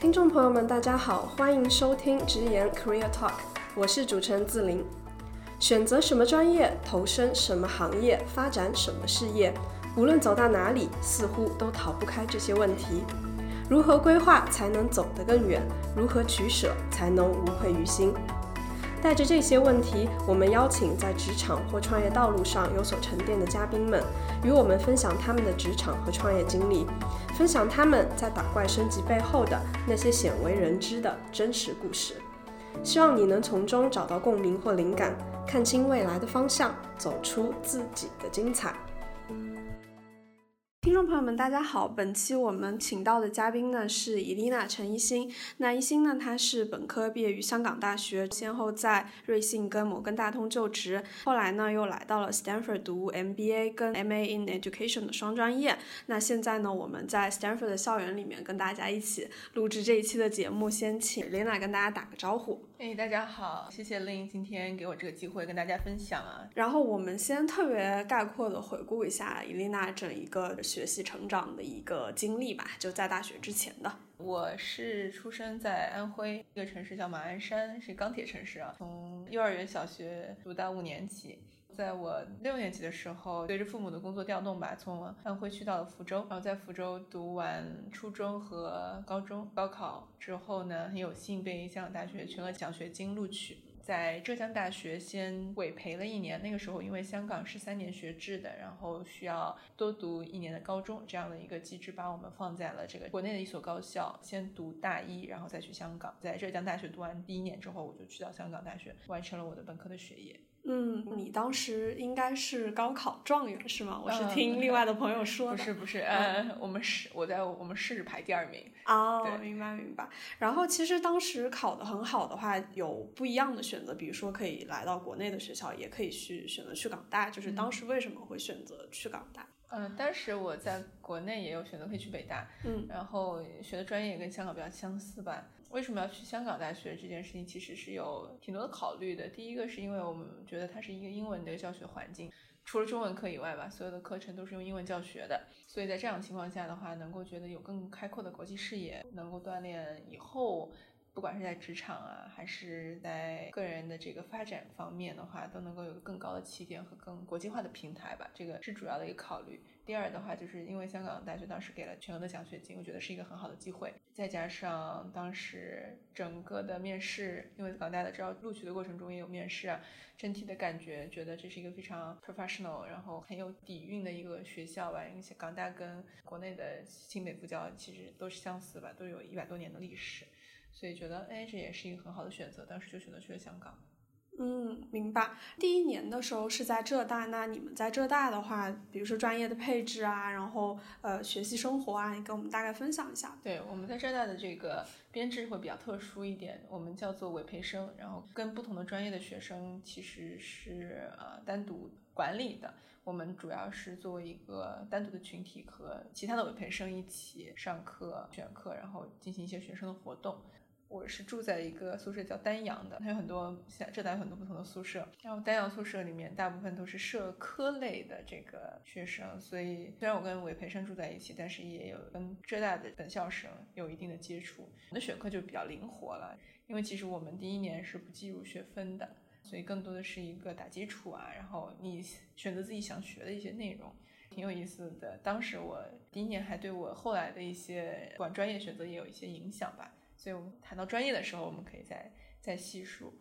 听众朋友们，大家好，欢迎收听直言 Career Talk，我是主持人自林。选择什么专业，投身什么行业，发展什么事业，无论走到哪里，似乎都逃不开这些问题。如何规划才能走得更远？如何取舍才能无愧于心？带着这些问题，我们邀请在职场或创业道路上有所沉淀的嘉宾们，与我们分享他们的职场和创业经历，分享他们在打怪升级背后的那些鲜为人知的真实故事。希望你能从中找到共鸣或灵感，看清未来的方向，走出自己的精彩。听众朋友们，大家好！本期我们请到的嘉宾呢是伊丽娜陈一新。那一新呢，她是本科毕业于香港大学，先后在瑞信跟摩根大通就职，后来呢又来到了 Stanford 读 MBA 跟 MA in Education 的双专业。那现在呢，我们在 Stanford 的校园里面跟大家一起录制这一期的节目，先请 Lina 跟大家打个招呼。哎，大家好，谢谢 Lin 今天给我这个机会跟大家分享啊。然后我们先特别概括的回顾一下伊丽娜整一个学习成长的一个经历吧，就在大学之前的。我是出生在安徽一个城市叫马鞍山，是钢铁城市啊。从幼儿园、小学读到五年级。在我六年级的时候，随着父母的工作调动吧，从安徽去到了福州，然后在福州读完初中和高中，高考之后呢，很有幸被香港大学全额奖学金录取，在浙江大学先委培了一年。那个时候因为香港是三年学制的，然后需要多读一年的高中，这样的一个机制把我们放在了这个国内的一所高校，先读大一，然后再去香港。在浙江大学读完第一年之后，我就去到香港大学完成了我的本科的学业。嗯，你当时应该是高考状元是吗？我是听另外的朋友说的。不是不是，呃，我们市我在我们市排第二名。哦，明白明白。然后其实当时考得很好的话，有不一样的选择，比如说可以来到国内的学校，也可以去选择去港大。就是当时为什么会选择去港大？嗯，当时我在国内也有选择可以去北大，嗯，然后学的专业也跟香港比较相似吧。为什么要去香港大学这件事情，其实是有挺多的考虑的。第一个是因为我们觉得它是一个英文的教学环境，除了中文课以外吧，所有的课程都是用英文教学的。所以在这样情况下的话，能够觉得有更开阔的国际视野，能够锻炼以后。不管是在职场啊，还是在个人的这个发展方面的话，都能够有更高的起点和更国际化的平台吧，这个是主要的一个考虑。第二的话，就是因为香港大学当时给了全额的奖学金，我觉得是一个很好的机会。再加上当时整个的面试，因为港大的知道录取的过程中也有面试啊，整体的感觉觉得这是一个非常 professional，然后很有底蕴的一个学校吧。因为港大跟国内的清北复交其实都是相似吧，都有一百多年的历史。所以觉得，哎，这也是一个很好的选择。当时就选择去了香港。嗯，明白。第一年的时候是在浙大，那你们在浙大的话，比如说专业的配置啊，然后呃学习生活啊，你跟我们大概分享一下。对，我们在浙大的这个编制会比较特殊一点，我们叫做委培生，然后跟不同的专业的学生其实是呃单独管理的。我们主要是作为一个单独的群体，和其他的委培生一起上课、选课，然后进行一些学生的活动。我是住在一个宿舍叫丹阳的，它有很多像浙大有很多不同的宿舍，然后丹阳宿舍里面大部分都是社科类的这个学生，所以虽然我跟韦培生住在一起，但是也有跟浙大的本校生有一定的接触。我的选课就比较灵活了，因为其实我们第一年是不计入学分的，所以更多的是一个打基础啊，然后你选择自己想学的一些内容，挺有意思的。当时我第一年还对我后来的一些管专业选择也有一些影响吧。所以我们谈到专业的时候，我们可以再再细数，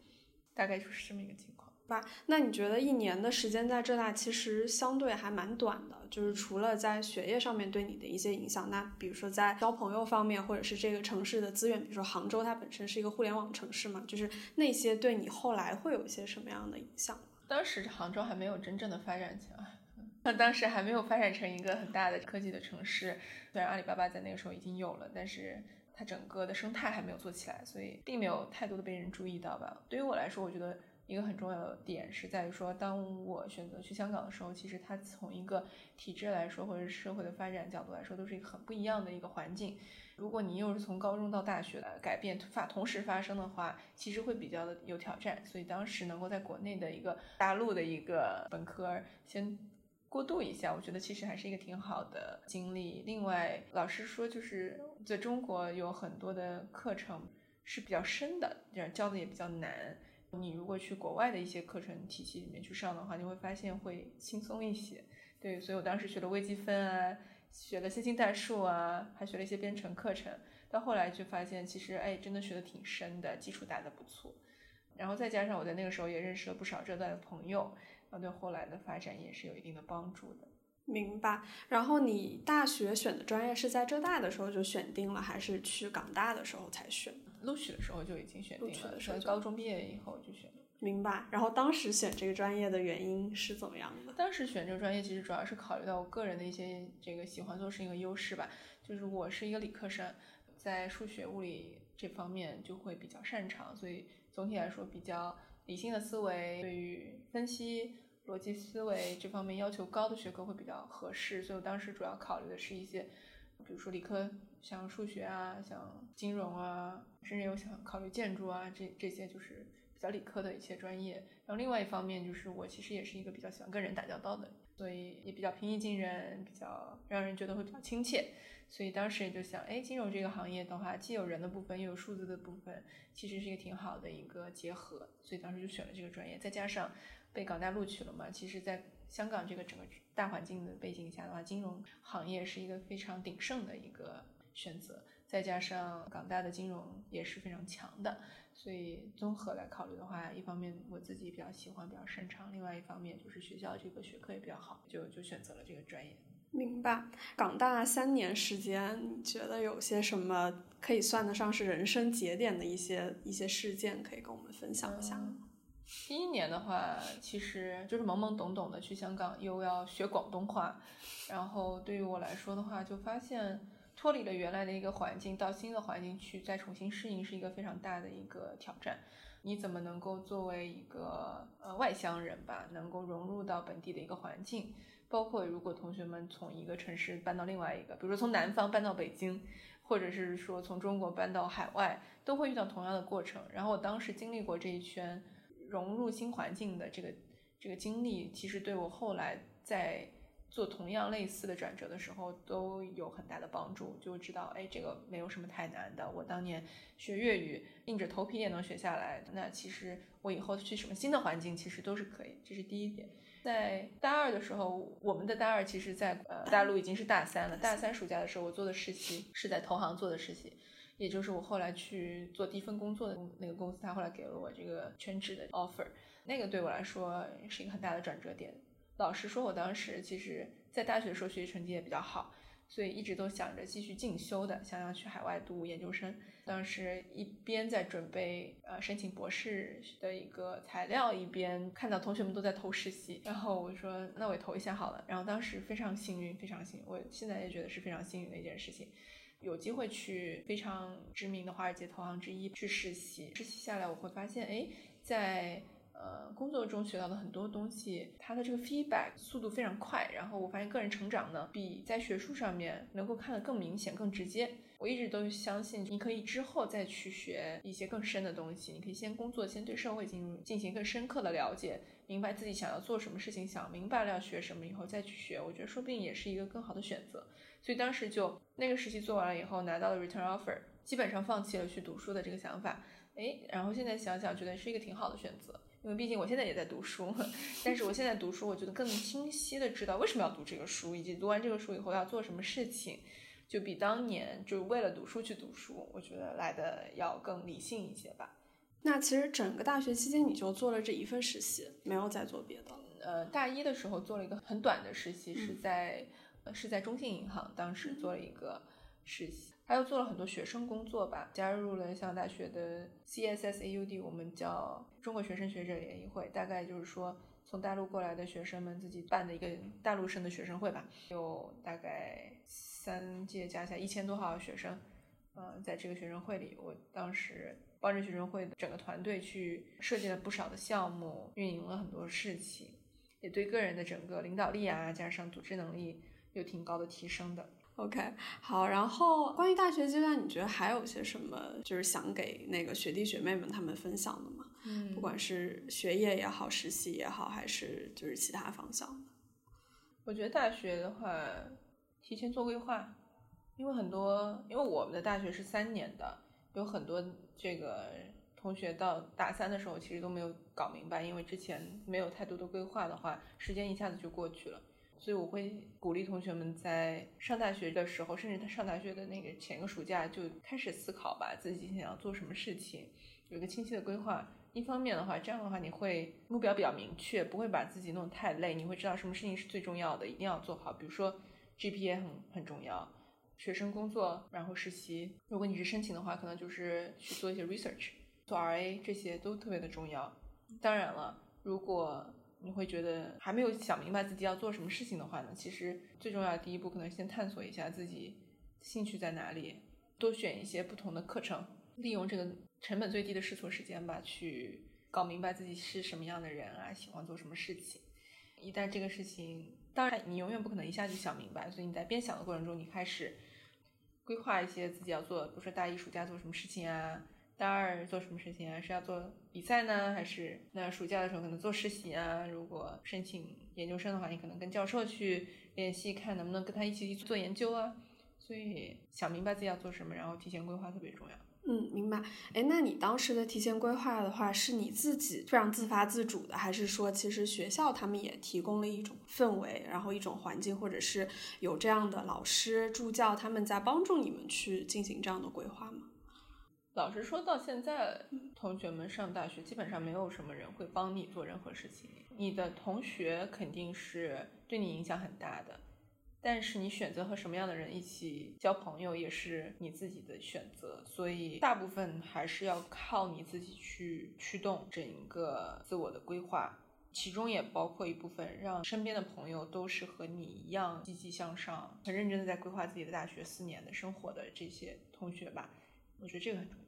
大概就是这么一个情况吧。那你觉得一年的时间在浙大其实相对还蛮短的，就是除了在学业上面对你的一些影响，那比如说在交朋友方面，或者是这个城市的资源，比如说杭州它本身是一个互联网城市嘛，就是那些对你后来会有一些什么样的影响？当时杭州还没有真正的发展起来，那当时还没有发展成一个很大的科技的城市，虽然阿里巴巴在那个时候已经有了，但是。它整个的生态还没有做起来，所以并没有太多的被人注意到吧。对于我来说，我觉得一个很重要的点是在于说，当我选择去香港的时候，其实它从一个体制来说，或者是社会的发展角度来说，都是一个很不一样的一个环境。如果你又是从高中到大学的改变发同时发生的话，其实会比较的有挑战。所以当时能够在国内的一个大陆的一个本科先过渡一下，我觉得其实还是一个挺好的经历。另外，老师说就是在中国有很多的课程是比较深的，这样教的也比较难。你如果去国外的一些课程体系里面去上的话，你会发现会轻松一些。对，所以我当时学了微积分啊，学了线性代数啊，还学了一些编程课程。到后来就发现，其实哎，真的学的挺深的，基础打得不错。然后再加上我在那个时候也认识了不少这段的朋友，然后对后来的发展也是有一定的帮助的。明白。然后你大学选的专业是在浙大的时候就选定了，还是去港大的时候才选？录取的时候就已经选定了。录取的时候，高中毕业以后就选了。明白。然后当时选这个专业的原因是怎么样的？当时选这个专业其实主要是考虑到我个人的一些这个喜欢做事情的优势吧。就是我是一个理科生，在数学、物理这方面就会比较擅长，所以总体来说比较理性的思维，对于分析、逻辑思维这方面要求高的学科会比较合适。所以我当时主要考虑的是一些，比如说理科，像数学啊，像金融啊，甚至有想考虑建筑啊，这这些就是比较理科的一些专业。然后另外一方面就是我其实也是一个比较喜欢跟人打交道的，所以也比较平易近人，比较让人觉得会比较亲切。所以当时也就想，哎，金融这个行业的话，既有人的部分，又有数字的部分，其实是一个挺好的一个结合。所以当时就选了这个专业，再加上被港大录取了嘛。其实，在香港这个整个大环境的背景下的话，金融行业是一个非常鼎盛的一个选择。再加上港大的金融也是非常强的，所以综合来考虑的话，一方面我自己比较喜欢、比较擅长，另外一方面就是学校这个学科也比较好，就就选择了这个专业。明白，港大三年时间，你觉得有些什么可以算得上是人生节点的一些一些事件，可以跟我们分享一下吗？第一年的话，其实就是懵懵懂懂的去香港，又要学广东话，然后对于我来说的话，就发现脱离了原来的一个环境，到新的环境去再重新适应，是一个非常大的一个挑战。你怎么能够作为一个呃外乡人吧，能够融入到本地的一个环境？包括如果同学们从一个城市搬到另外一个，比如说从南方搬到北京，或者是说从中国搬到海外，都会遇到同样的过程。然后我当时经历过这一圈融入新环境的这个这个经历，其实对我后来在做同样类似的转折的时候都有很大的帮助。就知道，哎，这个没有什么太难的。我当年学粤语，硬着头皮也能学下来。那其实我以后去什么新的环境，其实都是可以。这是第一点。在大二的时候，我们的大二其实，在呃大陆已经是大三了。大三暑假的时候，我做的实习是在投行做的实习，也就是我后来去做第一份工作的那个公司，他后来给了我这个全职的 offer。那个对我来说是一个很大的转折点。老实说，我当时其实在大学的时候学习成绩也比较好。所以一直都想着继续进修的，想要去海外读研究生。当时一边在准备呃申请博士的一个材料，一边看到同学们都在投实习，然后我说那我也投一下好了。然后当时非常幸运，非常幸运，我现在也觉得是非常幸运的一件事情，有机会去非常知名的华尔街投行之一去实习。实习下来我会发现，哎，在呃，工作中学到的很多东西，它的这个 feedback 速度非常快。然后我发现个人成长呢，比在学术上面能够看得更明显、更直接。我一直都相信，你可以之后再去学一些更深的东西。你可以先工作，先对社会进进行更深刻的了解，明白自己想要做什么事情，想明白了要学什么以后再去学，我觉得说不定也是一个更好的选择。所以当时就那个实习做完了以后，拿到了 return offer，基本上放弃了去读书的这个想法。哎，然后现在想想，觉得是一个挺好的选择。因为毕竟我现在也在读书，但是我现在读书，我觉得更清晰的知道为什么要读这个书，以及读完这个书以后要做什么事情，就比当年就为了读书去读书，我觉得来的要更理性一些吧。那其实整个大学期间你就做了这一份实习，没有再做别的？呃，大一的时候做了一个很短的实习，是在是在中信银行，当时做了一个实习。还有做了很多学生工作吧，加入了像大学的 CSSAUD，我们叫中国学生学者联谊会，大概就是说从大陆过来的学生们自己办的一个大陆生的学生会吧，有大概三届加起来一千多号学生，嗯，在这个学生会里，我当时帮着学生会的整个团队去设计了不少的项目，运营了很多事情，也对个人的整个领导力啊，加上组织能力有挺高的提升的。OK，好，然后关于大学阶段，你觉得还有些什么就是想给那个学弟学妹们他们分享的吗？嗯，不管是学业也好，实习也好，还是就是其他方向的。我觉得大学的话，提前做规划，因为很多，因为我们的大学是三年的，有很多这个同学到大三的时候其实都没有搞明白，因为之前没有太多的规划的话，时间一下子就过去了。所以我会鼓励同学们在上大学的时候，甚至他上大学的那个前个暑假就开始思考吧，自己想要做什么事情，有一个清晰的规划。一方面的话，这样的话你会目标比较明确，不会把自己弄太累。你会知道什么事情是最重要的，一定要做好。比如说 GPA 很很重要，学生工作，然后实习。如果你是申请的话，可能就是去做一些 research，做 RA 这些都特别的重要。当然了，如果你会觉得还没有想明白自己要做什么事情的话呢？其实最重要的第一步，可能先探索一下自己兴趣在哪里，多选一些不同的课程，利用这个成本最低的试错时间吧，去搞明白自己是什么样的人啊，喜欢做什么事情。一旦这个事情，当然你永远不可能一下就想明白，所以你在边想的过程中，你开始规划一些自己要做，比如说大一暑假做什么事情啊。大二做什么事情啊？是要做比赛呢，还是那暑假的时候可能做实习啊？如果申请研究生的话，你可能跟教授去联系，看能不能跟他一起去做研究啊。所以想明白自己要做什么，然后提前规划特别重要。嗯，明白。哎，那你当时的提前规划的话，是你自己非常自发自主的，还是说其实学校他们也提供了一种氛围，然后一种环境，或者是有这样的老师助教他们在帮助你们去进行这样的规划吗？老实说，到现在，同学们上大学基本上没有什么人会帮你做任何事情。你的同学肯定是对你影响很大的，但是你选择和什么样的人一起交朋友也是你自己的选择。所以，大部分还是要靠你自己去驱动整个自我的规划，其中也包括一部分让身边的朋友都是和你一样积极向上、很认真的在规划自己的大学四年的生活的这些同学吧。我觉得这个很重要。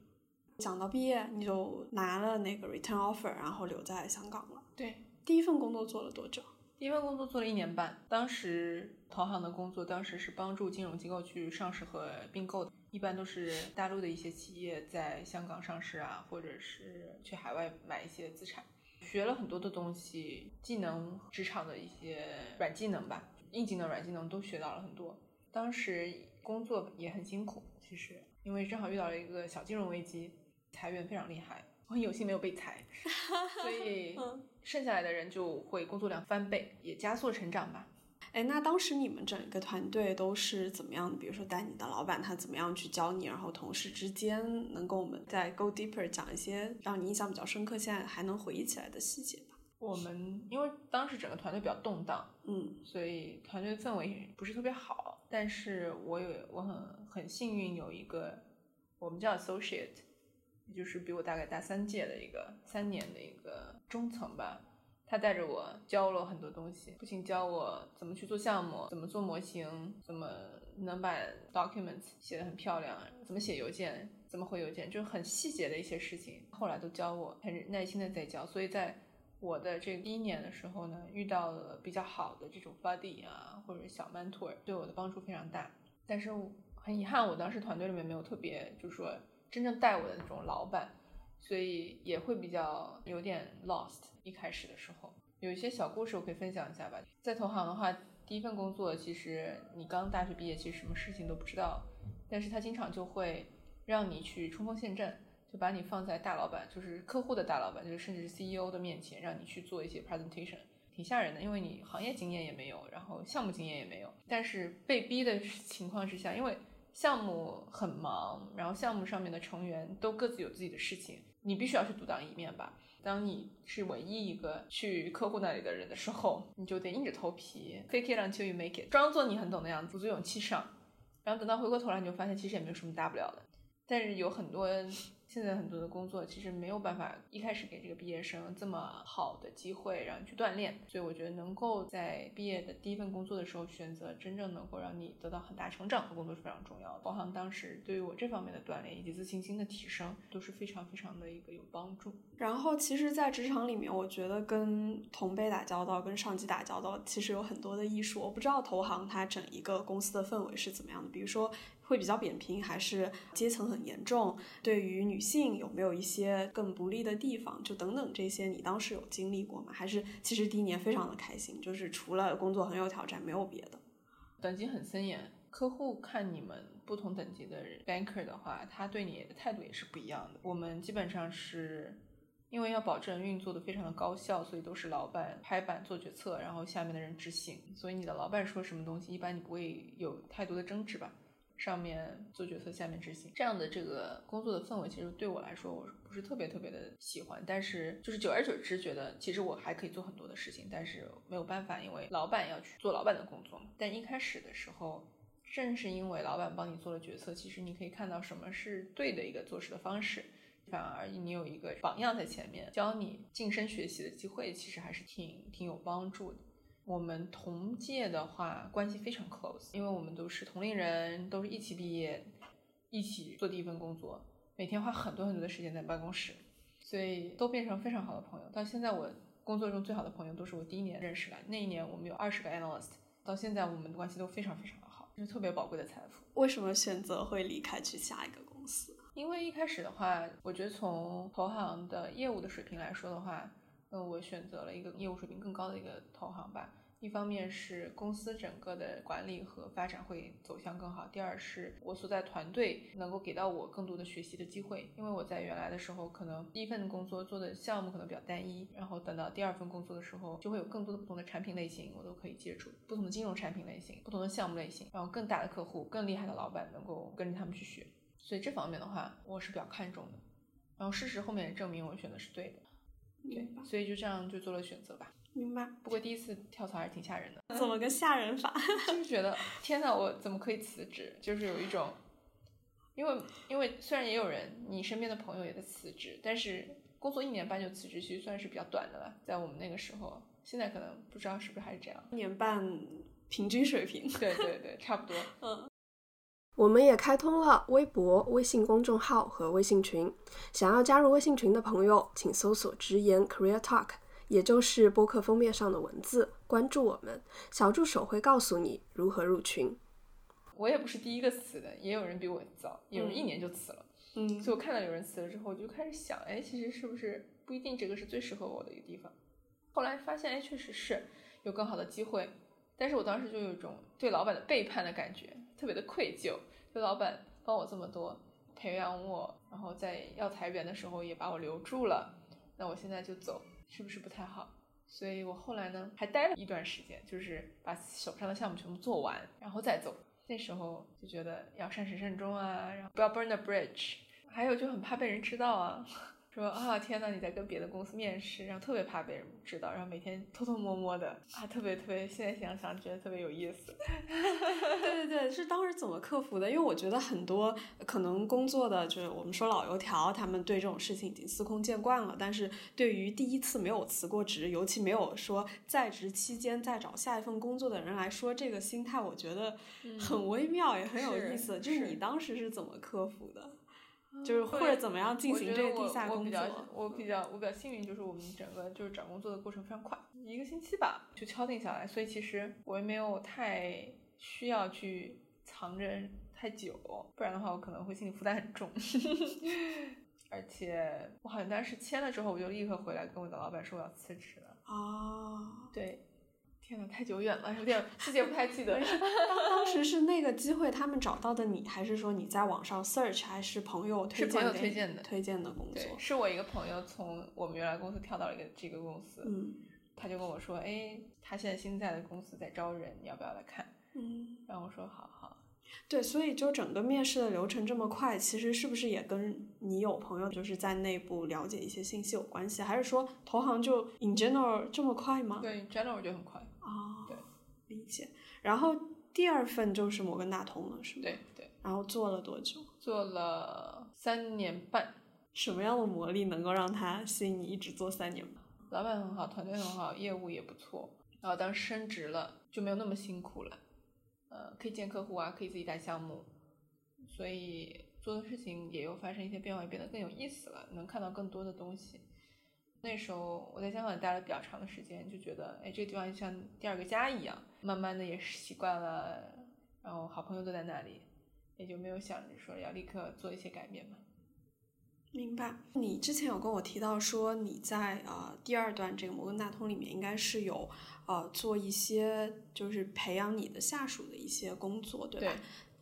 讲到毕业，你就拿了那个 return offer，然后留在香港了。对，第一份工作做了多久？第一份工作做了一年半。当时投行的工作，当时是帮助金融机构去上市和并购的，一般都是大陆的一些企业在香港上市啊，或者是去海外买一些资产，学了很多的东西，技能、职场的一些软技能吧，硬技能、软技能都学到了很多。当时工作也很辛苦，其实因为正好遇到了一个小金融危机。裁员非常厉害，我很有幸没有被裁，所以剩下来的人就会工作量翻倍，也加速成长吧。哎，那当时你们整个团队都是怎么样的？比如说带你的老板他怎么样去教你，然后同事之间能跟我们再 go deeper 讲一些让你印象比较深刻、现在还能回忆起来的细节吧。我们因为当时整个团队比较动荡，嗯，所以团队氛围不是特别好。但是我有我很很幸运有一个我们叫 associate 也。就是比我大概大三届的一个三年的一个中层吧，他带着我教了很多东西，不仅教我怎么去做项目，怎么做模型，怎么能把 documents 写得很漂亮，怎么写邮件，怎么回邮件，就是很细节的一些事情。后来都教我，很耐心的在教。所以在我的这第一年的时候呢，遇到了比较好的这种 buddy 啊，或者小 mentor，对我的帮助非常大。但是很遗憾，我当时团队里面没有特别，就是说。真正带我的那种老板，所以也会比较有点 lost。一开始的时候，有一些小故事我可以分享一下吧。在投行的话，第一份工作其实你刚大学毕业，其实什么事情都不知道，但是他经常就会让你去冲锋陷阵，就把你放在大老板，就是客户的大老板，就是甚至是 CEO 的面前，让你去做一些 presentation，挺吓人的，因为你行业经验也没有，然后项目经验也没有，但是被逼的情况之下，因为。项目很忙，然后项目上面的成员都各自有自己的事情，你必须要去独当一面吧。当你是唯一一个去客户那里的人的时候，你就得硬着头皮，fake it until you make it，装作你很懂的样子，鼓足勇气上。然后等到回过头来，你就发现其实也没有什么大不了的。但是有很多。现在很多的工作其实没有办法一开始给这个毕业生这么好的机会让你去锻炼，所以我觉得能够在毕业的第一份工作的时候选择真正能够让你得到很大成长的工作是非常重要的。包含当时对于我这方面的锻炼以及自信心的提升都是非常非常的一个有帮助。然后其实，在职场里面，我觉得跟同辈打交道、跟上级打交道，其实有很多的艺术。我不知道投行它整一个公司的氛围是怎么样的，比如说会比较扁平，还是阶层很严重？对于女性有没有一些更不利的地方？就等等这些，你当时有经历过吗？还是其实第一年非常的开心，就是除了工作很有挑战，没有别的。等级很森严，客户看你们不同等级的 banker 的话，他对你的态度也是不一样的。我们基本上是。因为要保证运作的非常的高效，所以都是老板拍板做决策，然后下面的人执行。所以你的老板说什么东西，一般你不会有太多的争执吧？上面做决策，下面执行，这样的这个工作的氛围，其实对我来说，我不是特别特别的喜欢。但是就是久而久之，觉得其实我还可以做很多的事情，但是没有办法，因为老板要去做老板的工作嘛。但一开始的时候，正是因为老板帮你做了决策，其实你可以看到什么是对的一个做事的方式。反而你有一个榜样在前面，教你晋升学习的机会，其实还是挺挺有帮助的。我们同届的话关系非常 close，因为我们都是同龄人，都是一起毕业，一起做第一份工作，每天花很多很多的时间在办公室，所以都变成非常好的朋友。到现在我工作中最好的朋友都是我第一年认识的，那一年我们有二十个 analyst，到现在我们的关系都非常非常的好，是特别宝贵的财富。为什么选择会离开去下一个公司？因为一开始的话，我觉得从投行的业务的水平来说的话，嗯，我选择了一个业务水平更高的一个投行吧。一方面是公司整个的管理和发展会走向更好，第二是我所在团队能够给到我更多的学习的机会。因为我在原来的时候，可能第一份工作做的项目可能比较单一，然后等到第二份工作的时候，就会有更多的不同的产品类型，我都可以接触不同的金融产品类型、不同的项目类型，然后更大的客户、更厉害的老板，能够跟着他们去学。所以这方面的话，我是比较看重的。然后事实后面也证明我选的是对的，对，所以就这样就做了选择吧。明白。不过第一次跳槽还是挺吓人的。怎么个吓人法？就是觉得天呐，我怎么可以辞职？就是有一种，因为因为虽然也有人，你身边的朋友也在辞职，但是工作一年半就辞职，其实算是比较短的了。在我们那个时候，现在可能不知道是不是还是这样。一年半平均水平。对对对，差不多。嗯。我们也开通了微博、微信公众号和微信群，想要加入微信群的朋友，请搜索“直言 Career Talk”，也就是播客封面上的文字，关注我们，小助手会告诉你如何入群。我也不是第一个辞的，也有人比我早，有人一年就辞了。嗯，所以我看到有人辞了之后，我就开始想，哎，其实是不是不一定这个是最适合我的一个地方？后来发现，哎，确实是有更好的机会，但是我当时就有一种对老板的背叛的感觉。特别的愧疚，就老板帮我这么多，培养我，然后在要裁员的时候也把我留住了，那我现在就走，是不是不太好？所以我后来呢还待了一段时间，就是把手上的项目全部做完，然后再走。那时候就觉得要善始善终啊，然后不要 burn the bridge，还有就很怕被人知道啊。说啊天呐，你在跟别的公司面试，然后特别怕被人知道，然后每天偷偷摸摸的啊，特别特别，现在想想觉得特别有意思。对对对，是当时怎么克服的？因为我觉得很多可能工作的就是我们说老油条，他们对这种事情已经司空见惯了。但是对于第一次没有辞过职，尤其没有说在职期间再找下一份工作的人来说，这个心态我觉得很微妙，也很有意思。就是你当时是怎么克服的？就是或者怎么样进行这个地下工作？我比较我比较幸运，就是我们整个就是找工作的过程非常快，一个星期吧就敲定下来，所以其实我也没有太需要去藏着太久，不然的话我可能会心理负担很重。而且我好像当时签了之后，我就立刻回来跟我的老板说我要辞职了。哦，对。天呐，太久远了，有点细节不太记得。当时是那个机会，他们找到的你，还是说你在网上 search，还是朋友推荐？是朋友推荐的，推荐的工作。是我一个朋友从我们原来公司跳到了一个这个公司，嗯，他就跟我说，哎，他现在新在的公司在招人，你要不要来看？嗯，然后我说好好。对，所以就整个面试的流程这么快，其实是不是也跟你有朋友就是在内部了解一些信息有关系？还是说投行就 in general 这么快吗？对，in，general 就很快。啊，对，理解。然后第二份就是摩根大通了，是吗？对对。然后做了多久？做了三年半。什么样的魔力能够让他吸引你一直做三年半？老板很好，团队很好，业务也不错。然后当升职了，就没有那么辛苦了。呃，可以见客户啊，可以自己带项目，所以做的事情也又发生一些变化，变得更有意思了，能看到更多的东西。那时候我在香港待了比较长的时间，就觉得，哎，这个地方像第二个家一样。慢慢的也是习惯了，然后好朋友都在那里，也就没有想着说要立刻做一些改变嘛。明白。你之前有跟我提到说你在呃第二段这个摩根大通里面应该是有呃做一些就是培养你的下属的一些工作，对吧？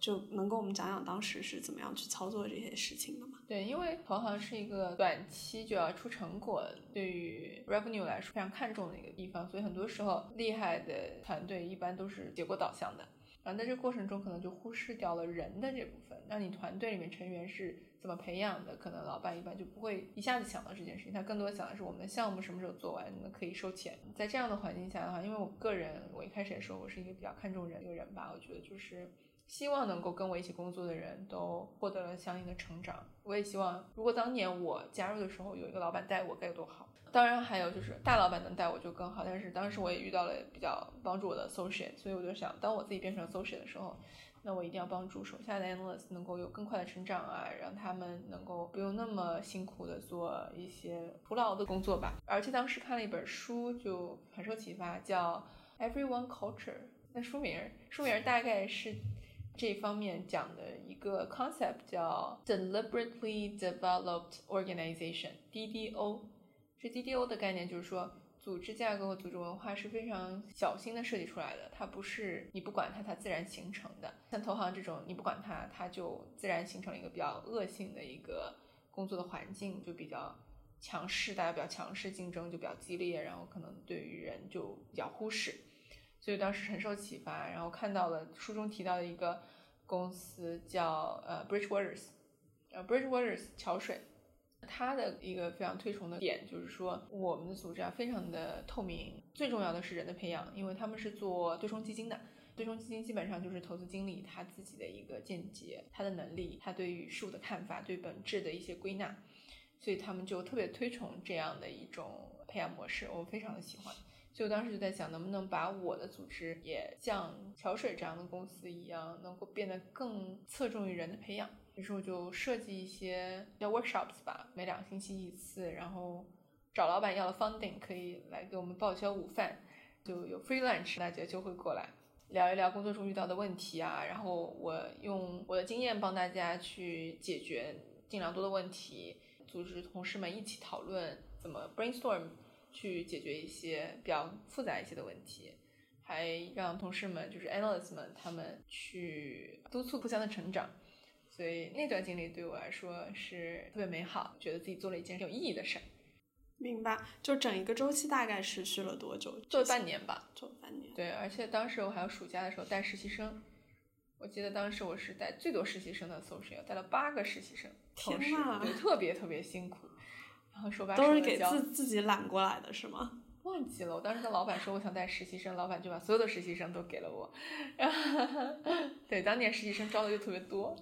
就能跟我们讲讲当时是怎么样去操作这些事情的吗？对，因为投行是一个短期就要出成果，对于 revenue 来说非常看重的一个地方，所以很多时候厉害的团队一般都是结果导向的，然后在这个过程中可能就忽视掉了人的这部分。那你团队里面成员是怎么培养的？可能老板一般就不会一下子想到这件事情，他更多想的是我们的项目什么时候做完，那可以收钱。在这样的环境下的话，因为我个人我一开始也说我是一个比较看重人的一个人吧，我觉得就是。希望能够跟我一起工作的人都获得了相应的成长。我也希望，如果当年我加入的时候有一个老板带我，该有多好。当然还有就是大老板能带我就更好。但是当时我也遇到了比较帮助我的 associate，所以我就想，当我自己变成 associate 的时候，那我一定要帮助手下的 analyst 能够有更快的成长啊，让他们能够不用那么辛苦的做一些徒劳的工作吧。而且当时看了一本书，就很受启发，叫 Everyone Culture。那书名书名大概是。这方面讲的一个 concept 叫 deliberately developed organization（DDO）。这 DDO 的概念就是说，组织架构和组织文化是非常小心的设计出来的，它不是你不管它，它自然形成的。像投行这种，你不管它，它就自然形成了一个比较恶性的一个工作的环境，就比较强势，大家比较强势，竞争就比较激烈，然后可能对于人就比较忽视。所以当时很受启发，然后看到了书中提到的一个公司叫呃 Bridgewaters，呃 Bridgewaters 桥水，它的一个非常推崇的点就是说我们的组织啊非常的透明，最重要的是人的培养，因为他们是做对冲基金的，对冲基金基本上就是投资经理他自己的一个见解、他的能力、他对于事物的看法、对本质的一些归纳，所以他们就特别推崇这样的一种培养模式，我非常的喜欢。所以我当时就在想，能不能把我的组织也像桥水这样的公司一样，能够变得更侧重于人的培养。于是我就设计一些叫 workshops 吧，每两个星期一次，然后找老板要了 funding，可以来给我们报销午饭，就有 free lunch，大家就会过来聊一聊工作中遇到的问题啊，然后我用我的经验帮大家去解决尽量多的问题，组织同事们一起讨论怎么 brainstorm。去解决一些比较复杂一些的问题，还让同事们就是 analysts 们他们去督促互相的成长，所以那段经历对我来说是特别美好，觉得自己做了一件有意义的事儿。明白，就整一个周期大概持续了多久？做半年吧，做半年。对，而且当时我还有暑假的时候带实习生，我记得当时我是带最多实习生的 social，带了八个实习生，天呐，对，特别特别辛苦。然后手把手都是给自自己揽过来的是吗？忘记了，我当时跟老板说我想带实习生，老板就把所有的实习生都给了我。对，当年实习生招的就特别多。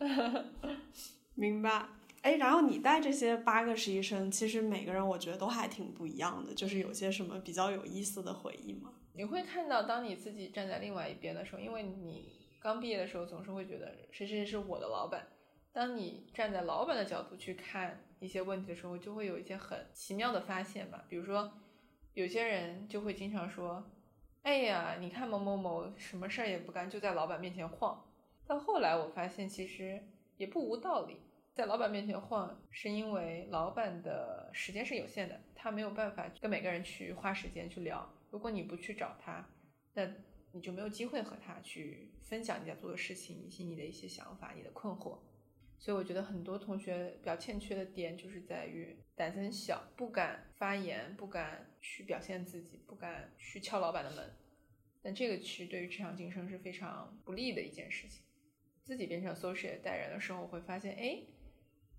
明白。哎，然后你带这些八个实习生，其实每个人我觉得都还挺不一样的，就是有些什么比较有意思的回忆吗？你会看到，当你自己站在另外一边的时候，因为你刚毕业的时候总是会觉得谁谁谁是我的老板。当你站在老板的角度去看一些问题的时候，就会有一些很奇妙的发现吧。比如说，有些人就会经常说：“哎呀，你看某某某什么事儿也不干，就在老板面前晃。”到后来我发现，其实也不无道理。在老板面前晃，是因为老板的时间是有限的，他没有办法跟每个人去花时间去聊。如果你不去找他，那你就没有机会和他去分享你在做的事情，以及你的一些想法、你的困惑。所以我觉得很多同学比较欠缺的点，就是在于胆子很小，不敢发言，不敢去表现自己，不敢去敲老板的门。但这个其实对于职场晋升是非常不利的一件事情。自己变成 associate 带人的时候，会发现，哎，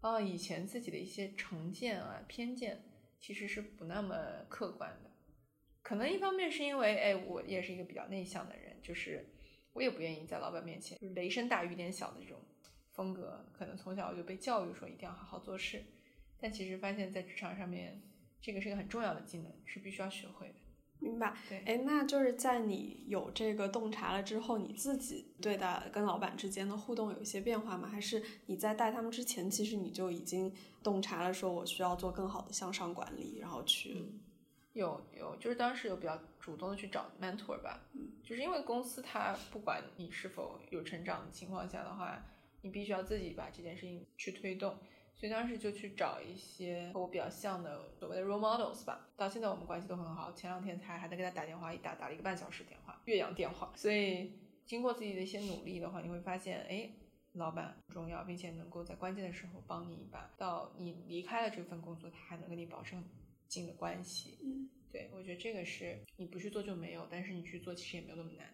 哦，以前自己的一些成见啊、偏见，其实是不那么客观的。可能一方面是因为，哎，我也是一个比较内向的人，就是我也不愿意在老板面前就是雷声大雨点小的这种。风格可能从小就被教育说一定要好好做事，但其实发现，在职场上面，这个是一个很重要的技能，是必须要学会的。明白？对。哎，那就是在你有这个洞察了之后，你自己对待跟老板之间的互动有一些变化吗？还是你在带他们之前，其实你就已经洞察了，说我需要做更好的向上管理，然后去有有，就是当时有比较主动的去找 mentor 吧。嗯。就是因为公司它不管你是否有成长的情况下的话。你必须要自己把这件事情去推动，所以当时就去找一些和我比较像的所谓的 role models 吧。到现在我们关系都很好，前两天才还在给他打电话，一打打了一个半小时电话，岳阳电话。所以经过自己的一些努力的话，你会发现，哎，老板很重要，并且能够在关键的时候帮你一把。到你离开了这份工作，他还能跟你保持很近的关系。嗯，对我觉得这个是你不去做就没有，但是你去做其实也没有那么难。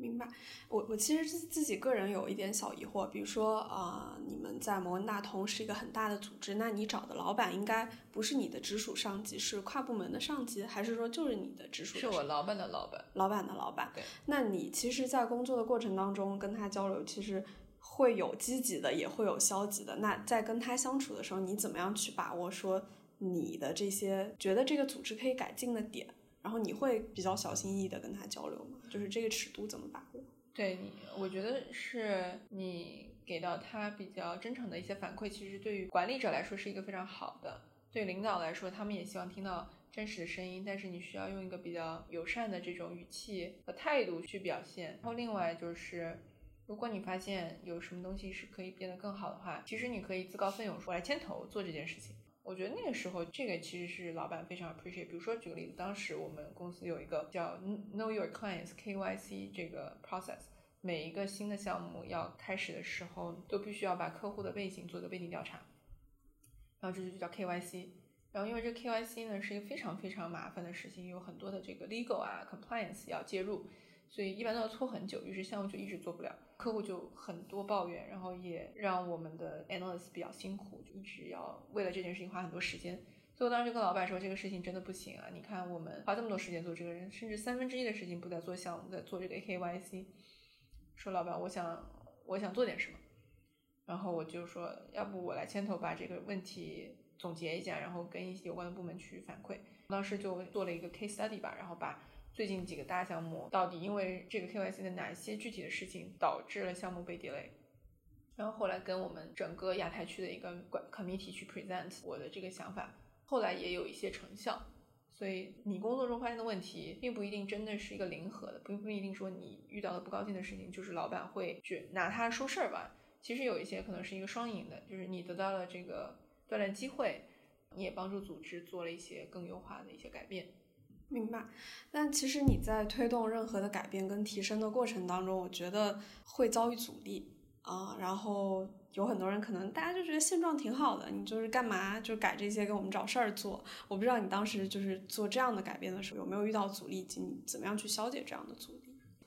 明白，我我其实自自己个人有一点小疑惑，比如说啊、呃你们在摩根大通是一个很大的组织，那你找的老板应该不是你的直属上级，是跨部门的上级，还是说就是你的直属的是我老板的老板。老板的老板？对，那你其实，在工作的过程当中跟他交流，其实会有积极的，也会有消极的。那在跟他相处的时候，你怎么样去把握说你的这些觉得这个组织可以改进的点？然后你会比较小心翼翼的跟他交流吗？就是这个尺度怎么把握？对你，我觉得是你给到他比较真诚的一些反馈，其实对于管理者来说是一个非常好的，对领导来说，他们也希望听到真实的声音，但是你需要用一个比较友善的这种语气和态度去表现。然后另外就是，如果你发现有什么东西是可以变得更好的话，其实你可以自告奋勇说我来牵头做这件事情。我觉得那个时候，这个其实是老板非常 appreciate。比如说，举个例子，当时我们公司有一个叫 Know Your Clients KYC 这个 process，每一个新的项目要开始的时候，都必须要把客户的背景做一个背景调查，然后这就叫 KYC。然后因为这 KYC 呢是一个非常非常麻烦的事情，有很多的这个 legal 啊 compliance 要介入，所以一般都要拖很久，于是项目就一直做不了，客户就很多抱怨，然后也让我们的 analyst 比较辛苦，就一直要为了这件事情花很多时间。所以我当时就跟老板说，这个事情真的不行啊！你看我们花这么多时间做这个人，甚至三分之一的时间不在做项目，在做这个 A K Y C。说老板，我想我想做点什么，然后我就说，要不我来牵头把这个问题总结一下，然后跟一些有关的部门去反馈。当时就做了一个 case study 吧，然后把最近几个大项目到底因为这个 KYC 的哪些具体的事情导致了项目被 delay。然后后来跟我们整个亚太区的一个管 committee 去 present 我的这个想法，后来也有一些成效。所以你工作中发现的问题，并不一定真的是一个零和的，并不一定说你遇到了不高兴的事情，就是老板会去拿它说事儿吧。其实有一些可能是一个双赢的，就是你得到了这个锻炼机会，你也帮助组织做了一些更优化的一些改变。明白，但其实你在推动任何的改变跟提升的过程当中，我觉得会遭遇阻力啊、然后有很多人可能大家就觉得现状挺好的，你就是干嘛就改这些给我们找事儿做。我不知道你当时就是做这样的改变的时候有没有遇到阻力，以及你怎么样去消解这样的阻力？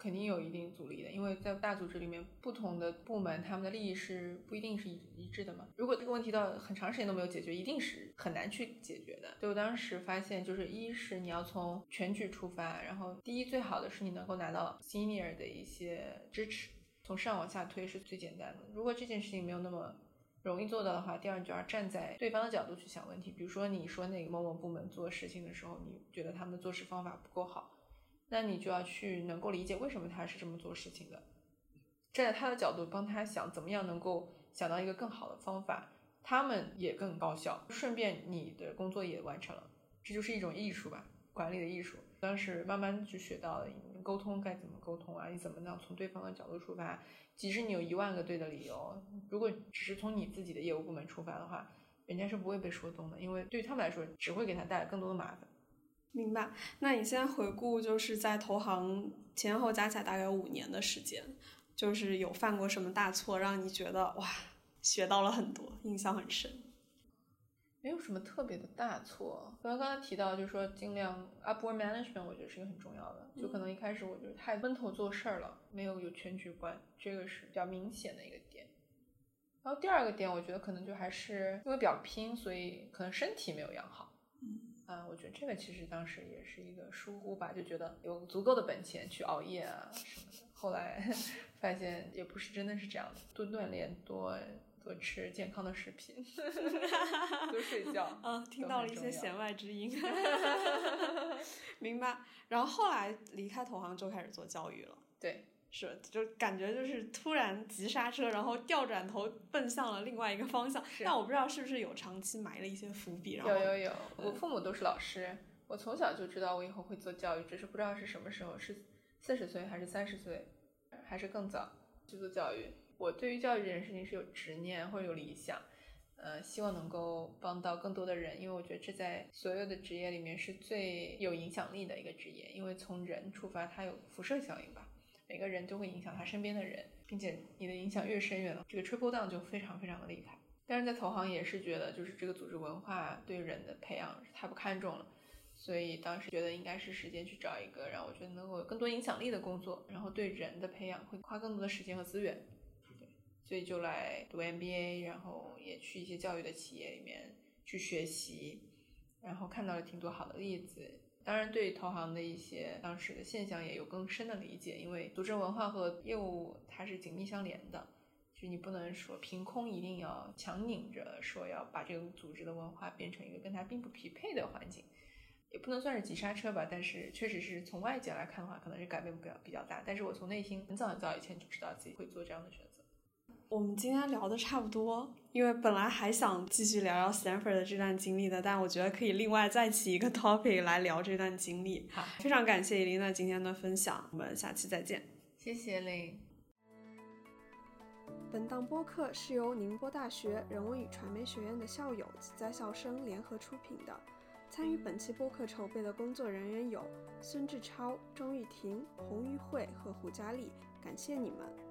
肯定有一定阻力的，因为在大组织里面，不同的部门他们的利益是不一定是一一致的嘛。如果这个问题到很长时间都没有解决，一定是很难去解决的。所以我当时发现，就是一是你要从全局出发，然后第一最好的是你能够拿到 senior 的一些支持，从上往下推是最简单的。如果这件事情没有那么容易做到的话，第二你就要站在对方的角度去想问题。比如说你说那个某某部门做事情的时候，你觉得他们的做事方法不够好。那你就要去能够理解为什么他是这么做事情的，站在他的角度帮他想怎么样能够想到一个更好的方法，他们也更高效，顺便你的工作也完成了，这就是一种艺术吧，管理的艺术。当时慢慢就学到了沟通该怎么沟通啊，你怎么样从对方的角度出发，即使你有一万个对的理由，如果只是从你自己的业务部门出发的话，人家是不会被说动的，因为对于他们来说只会给他带来更多的麻烦。明白。那你现在回顾，就是在投行前后加起来大概有五年的时间，就是有犯过什么大错，让你觉得哇，学到了很多，印象很深？没有什么特别的大错。刚刚刚才提到，就是说尽量 upward management，我觉得是一个很重要的。就可能一开始我觉得太闷头做事儿了，没有有全局观，这个是比较明显的一个点。然后第二个点，我觉得可能就还是因为比较拼，所以可能身体没有养好。啊，我觉得这个其实当时也是一个疏忽吧，就觉得有足够的本钱去熬夜啊什么的。后来 发现也不是真的是这样的，多锻炼，多多吃健康的食品，多睡觉。啊，听到了一些弦外之音，明白。然后后来离开投行就开始做教育了，对，是就感觉就是突然急刹车，然后调转头奔向了另外一个方向。但我不知道是不是有长期埋了一些伏笔，然后有有有，我父母都是老师，我从小就知道我以后会做教育，只是不知道是什么时候，是四十岁还是三十岁，还是更早去做教育。我对于教育这件事情是有执念或者有理想，呃，希望能够帮到更多的人，因为我觉得这在所有的职业里面是最有影响力的一个职业，因为从人出发，它有辐射效应吧，每个人都会影响他身边的人，并且你的影响越深远了，这个 triple down 就非常非常的厉害。但是在投行也是觉得，就是这个组织文化对人的培养太不看重了，所以当时觉得应该是时间去找一个让我觉得能够有更多影响力的工作，然后对人的培养会花更多的时间和资源。所以就来读 MBA，然后也去一些教育的企业里面去学习，然后看到了挺多好的例子。当然，对投行的一些当时的现象也有更深的理解，因为组织文化和业务它是紧密相连的，就你不能说凭空一定要强拧着说要把这个组织的文化变成一个跟它并不匹配的环境，也不能算是急刹车吧。但是确实是从外界来看的话，可能是改变比较比较大。但是我从内心很早很早以前就知道自己会做这样的选择。我们今天聊的差不多，因为本来还想继续聊聊 Stanford 的这段经历的，但我觉得可以另外再起一个 topic 来聊这段经历。好，非常感谢伊琳娜今天的分享，我们下期再见。谢谢林。本档播客是由宁波大学人文与传媒学院的校友及在校生联合出品的。参与本期播客筹备的工作人员有孙志超、钟玉婷、洪玉慧和胡佳丽，感谢你们。